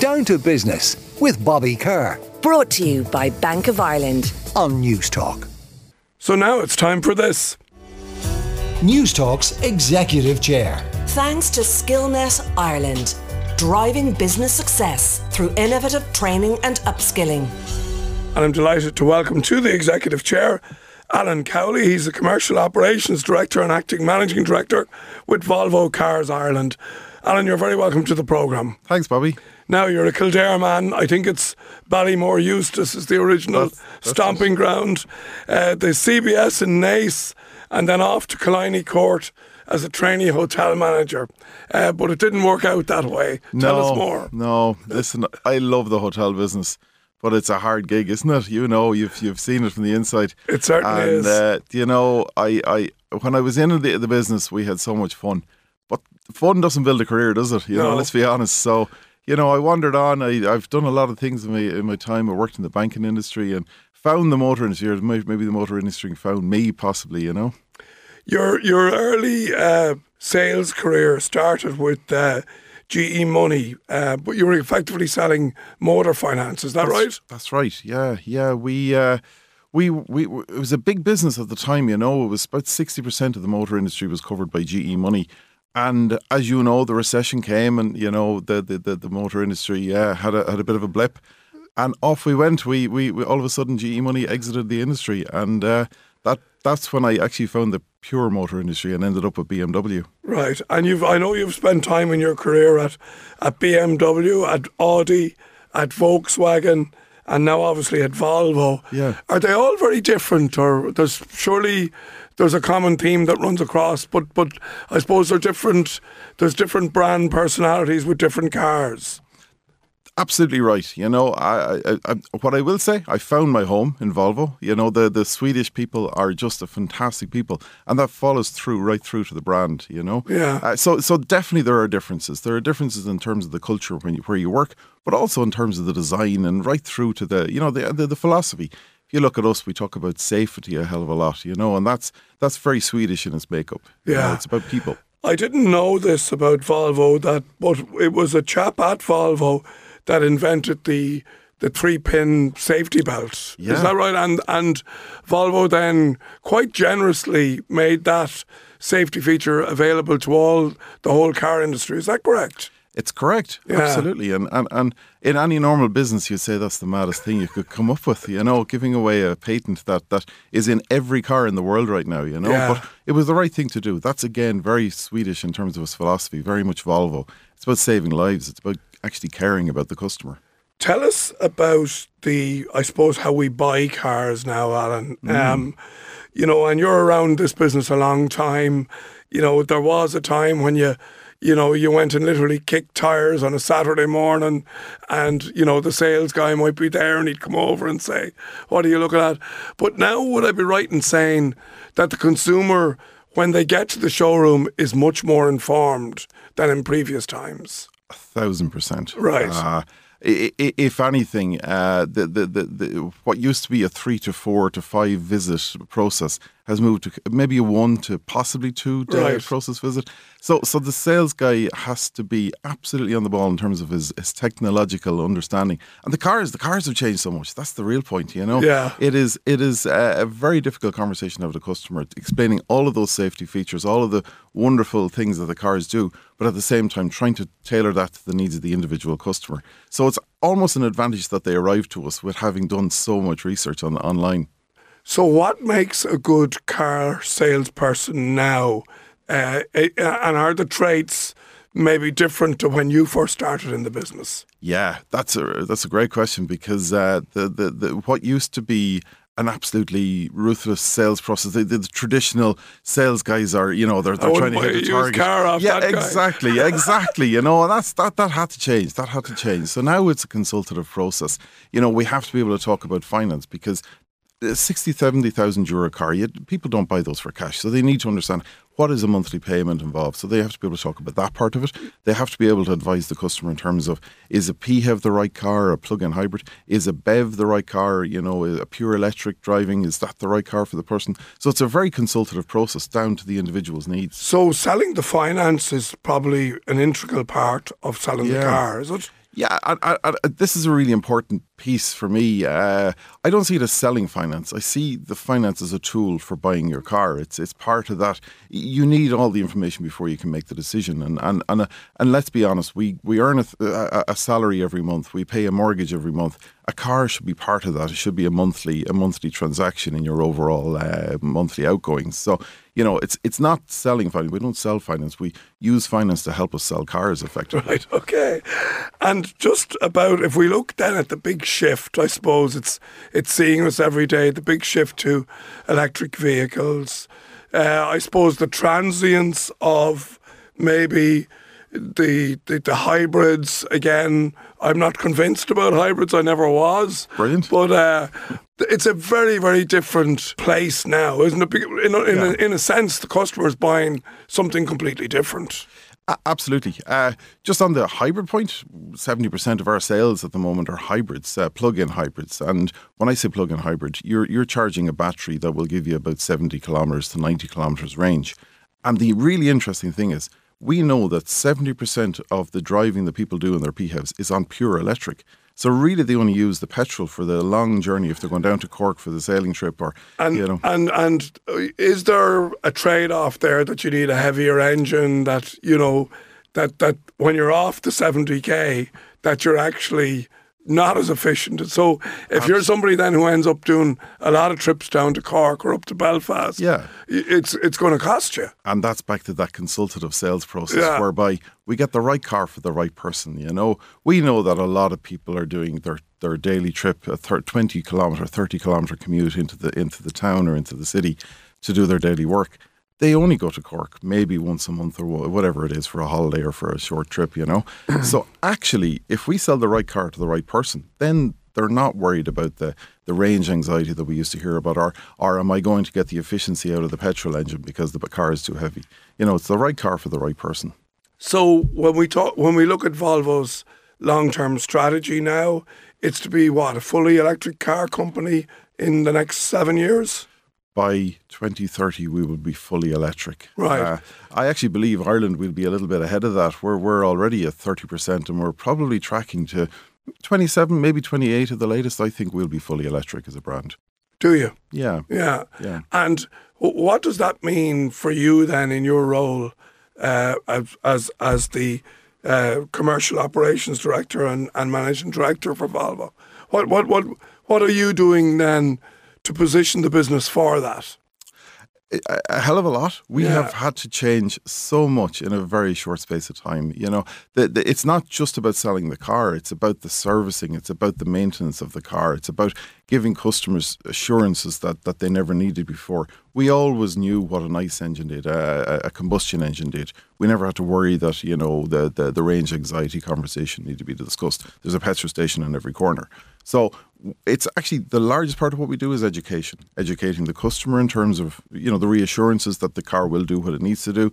Down to Business with Bobby Kerr Brought to you by Bank of Ireland. on Newstalk. So now it's time for this. Newstalk's Executive Chair. Thanks to Skillnet Ireland, driving business success through innovative training and upskilling. And I'm delighted to welcome to the Executive Chair Alan Cowley. He's the Commercial Operations Director and Acting Managing Director with Volvo Cars Ireland. Alan, you're very welcome to the programme. Thanks, Bobby. Now, you're a Kildare man. I think it's Ballymore Eustace is the original That's- that's stomping ground. Uh, the CBS in Naas, and then off to Killiney Court as a trainee hotel manager. Uh, but it didn't work out that way. Tell no, us more. No, listen, I love the hotel business, but it's a hard gig, isn't it? You know, you've you've seen it from the inside. It certainly and, is. Uh, you know, I, I when I was in the, the business, we had so much fun, fun doesn't build a career, does it? You No. know, let's be honest. So. You know, I wandered on. I, I've done a lot of things in my in my time. I worked in the banking industry and found the motor industry. Maybe the motor industry found me, possibly. You know. Your your early uh, sales career started with uh, GE Money, uh, but you were effectively selling motor finance. Is that right? That's right. Yeah, yeah. We uh, we we it was a big business at the time. You know, it was about sixty percent of the motor industry was covered by GE Money. And as you know, the recession came, and you know the the, the, motor industry yeah, had a had a bit of a blip, and off we went. We, we we all of a sudden GE Money exited the industry, and uh, that that's when I actually found the pure motor industry and ended up with BMW. Right. And you've I know you've spent time in your career at at BMW, at Audi, at Volkswagen, and now obviously at Volvo. Yeah. Are they all very different, or there's surely there's a common theme that runs across, but but I suppose they're different. There's different brand personalities with different cars. Absolutely right. You know, I, I, I, what I will say, I found my home in Volvo. You know, the, the Swedish people are just a fantastic people, and that follows through right through to the brand. You know, Yeah. Uh, so so definitely there are differences. There are differences in terms of the culture when you, where you work, but also in terms of the design and right through to the you know the the, the philosophy. You look at us, we talk about safety a hell of a lot. You know, and that's that's very Swedish in its makeup. You know, Yeah. it's about people. I didn't know this about Volvo that, but it was a chap at Volvo that invented the the three pin safety belt. Yeah. Is that right? And and Volvo then quite generously made that safety feature available to all the whole car industry. Is that correct? It's correct, Yeah. absolutely, and, and and in any normal business, you'd say that's the maddest thing you could come up with. You know, giving away a patent that that is in every car in the world right now. You know, Yeah. but it was the right thing to do. That's again very Swedish in terms of its philosophy. Very much Volvo. It's about saving lives. It's about actually caring about the customer. Tell us about the, I suppose, how we buy cars now, Alan. Um, you know, and you're around this business a long time. You know, there was a time when you, you know, you went and literally kicked tires on a Saturday morning, and you know the sales guy might be there and he'd come over and say, "What are you looking at?" But now, would I be right in saying that the consumer, when they get to the showroom, is much more informed than in previous times? A thousand percent. Right. Uh, if anything, uh, the, the, the, the what used to be a three to four to five visit process has moved to maybe a one to possibly two day Right. process visit. So, so the sales guy has to be absolutely on the ball in terms of his, his technological understanding. And the cars, the cars have changed so much. That's the real point, you know. Yeah. It is. It is a, very difficult conversation to have with a customer, explaining all of those safety features, all of the wonderful things that the cars do, but at the same time trying to tailor that to the needs of the individual customer. So it's almost an advantage that they arrive to us with having done so much research on online. So, what makes a good car salesperson now? Uh, eh, and are the traits maybe different to when you first started in the business? Yeah, that's a that's a great question because uh, the, the the what used to be an absolutely ruthless sales process. The, the, the traditional sales guys are, you know, they're, they're trying to hit a target. car off yeah, exactly, exactly. You know, that's that that had to change. That had to change. So now it's a consultative process. You know, we have to be able to talk about finance because. A 60, 70,000 euro car, you, people don't buy those for cash. So they need to understand what is a monthly payment involved. So they have to be able to talk about that part of it. They have to be able to advise the customer in terms of is a PHEV the right car, a plug-in hybrid? Is a BEV the right car? You know, a pure electric driving, is that the right car for the person? So it's a very consultative process down to the individual's needs. So, selling the finance is probably an integral part of selling the car, is it? Yeah, I, I, I, this is a really important piece for me. Uh, I don't see it as selling finance. I see the finance as a tool for buying your car. It's it's part of that. You need all the information before you can make the decision. And and and, uh, and let's be honest, we we earn a, a, a salary every month. We pay a mortgage every month. A car should be part of that. It should be a monthly a monthly transaction in your overall uh, monthly outgoings. So you know, it's it's not selling finance. We don't sell finance. We use finance to help us sell cars effectively. Right. Okay. And just about if we look then at the big shift, I suppose it's it's seeing us every day. The big shift to electric vehicles. Uh, I suppose the transience of maybe the, the the hybrids again. I'm not convinced about hybrids. I never was. Brilliant. But uh, it's a very very different place now, isn't it? In a, in, yeah. a, in a sense, the customer is buying something completely different. Absolutely. Uh, just on the hybrid point, 70% of our sales at the moment are hybrids, uh, plug-in hybrids. And when I say plug-in hybrid, you're, you're charging a battery that will give you about 70 kilometres to 90 kilometres range. And the really interesting thing is, we know that 70% of the driving that people do in their PHEVs is on pure electric. So really, they only use the petrol for the long journey if they're going down to Cork for the sailing trip, or and you know. And and uh, is there a trade off there that you need a heavier engine that you know that that when you're off the seventy k that you're actually not as efficient. So if you're somebody then who ends up doing a lot of trips down to Cork or up to Belfast, yeah, it's it's going to cost you. And that's back to that consultative sales process yeah. whereby we get the right car for the right person. You know, we know that a lot of people are doing their their daily trip, a 20 kilometer, 30 kilometer commute into the into the town or into the city to do their daily work they only go to Cork maybe once a month or whatever it is for a holiday or for a short trip, you know. so actually, if we sell the right car to the right person, then they're not worried about the, the range anxiety that we used to hear about, or or am I going to get the efficiency out of the petrol engine because the car is too heavy? You know, it's the right car for the right person. So when we talk, when we look at Volvo's long term strategy now, it's to be what a fully electric car company in the next seven years by 2030 we will be fully electric. Right. Uh, I actually believe Ireland will be a little bit ahead of that. We're we're already at 30% and we're probably tracking to 27, maybe 28 at the latest. I think we'll be fully electric as a brand. Do you? Yeah. Yeah. Yeah. And what does that mean for you then in your role uh, as as as the uh, commercial operations director and, and managing director for Volvo? What what what what are you doing then? To position the business for that? A, hell of a lot. We yeah. have had to change so much in a very short space of time. You know, the, the, it's not just about selling the car; it's about the servicing, it's about the maintenance of the car, it's about giving customers assurances that that they never needed before. We always knew what an ICE engine did, a, a combustion engine did. We never had to worry that you know the, the the range anxiety conversation needed to be discussed. There's a petrol station in every corner. So it's actually the largest part of what we do is education, educating the customer in terms of you know the reassurances that the car will do what it needs to do,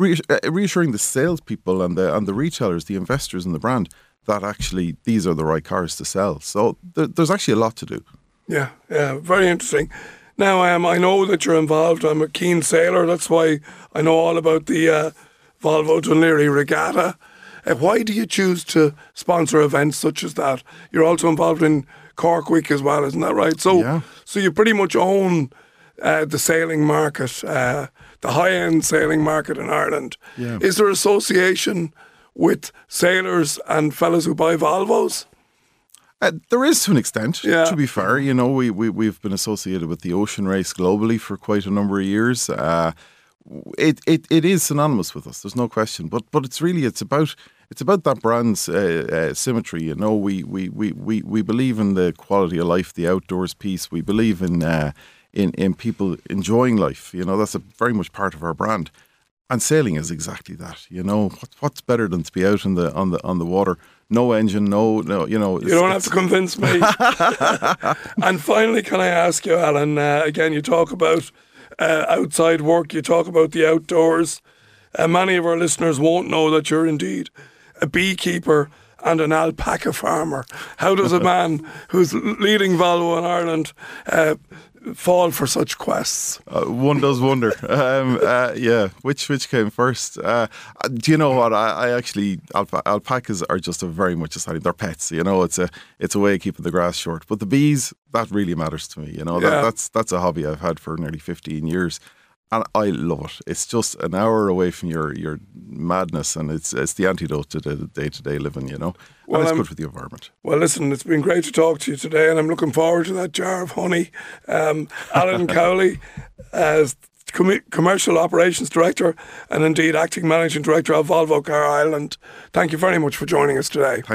uh, reassuring the salespeople and the and the retailers, the investors in the brand that actually these are the right cars to sell. So th- there's actually a lot to do. Yeah, yeah, very interesting. Now, um, I know that you're involved. I'm a keen sailor. That's why I know all about the uh, Volvo Laoghaire Regatta. Uh, why do you choose to sponsor events such as that? You're also involved in Cork Week as well, isn't that right? So, yeah. so you pretty much own uh, the sailing market, uh, the high end sailing market in Ireland. Yeah. Is there association with sailors and fellas who buy Volvos? Uh, there is to an extent, yeah. to be fair. You know, we, we, we've been associated with the ocean race globally for quite a number of years. Uh, it, it it is synonymous with us. There's no question. But but it's really it's about it's about that brand's uh, uh, symmetry. You know, we, we we we we believe in the quality of life, the outdoors piece. We believe in uh, in in people enjoying life. You know, that's a very much part of our brand. And sailing is exactly that. You know, what, what's better than to be out in the on the on the water? No engine, no, no. You know, you don't have to convince me. and finally, can I ask you, Alan? Uh, again, you talk about uh, outside work, you talk about the outdoors. Uh, many of our listeners won't know that you're indeed a beekeeper and an alpaca farmer. How does a man who's leading Volvo in Ireland uh, fall for such quests? Uh, one does wonder. Um, uh, yeah, which which came first? Uh, do you know what? I, I actually alpa- alpacas are just a very much a sign. They're pets. You know, it's a it's a way of keeping the grass short. But the bees, that really matters to me. You know, Yeah. that, that's that's a hobby I've had for nearly fifteen years. And I love it. It's just an hour away from your, your madness, and it's it's the antidote to the day to day living, you know. Well, and it's good for the environment. Well, listen, it's been great to talk to you today, and I'm looking forward to that jar of honey. Um, Alan Cowley, as Com- Commercial Operations Director and indeed Acting Managing Director of Volvo Car Ireland, thank you very much for joining us today. Thanks.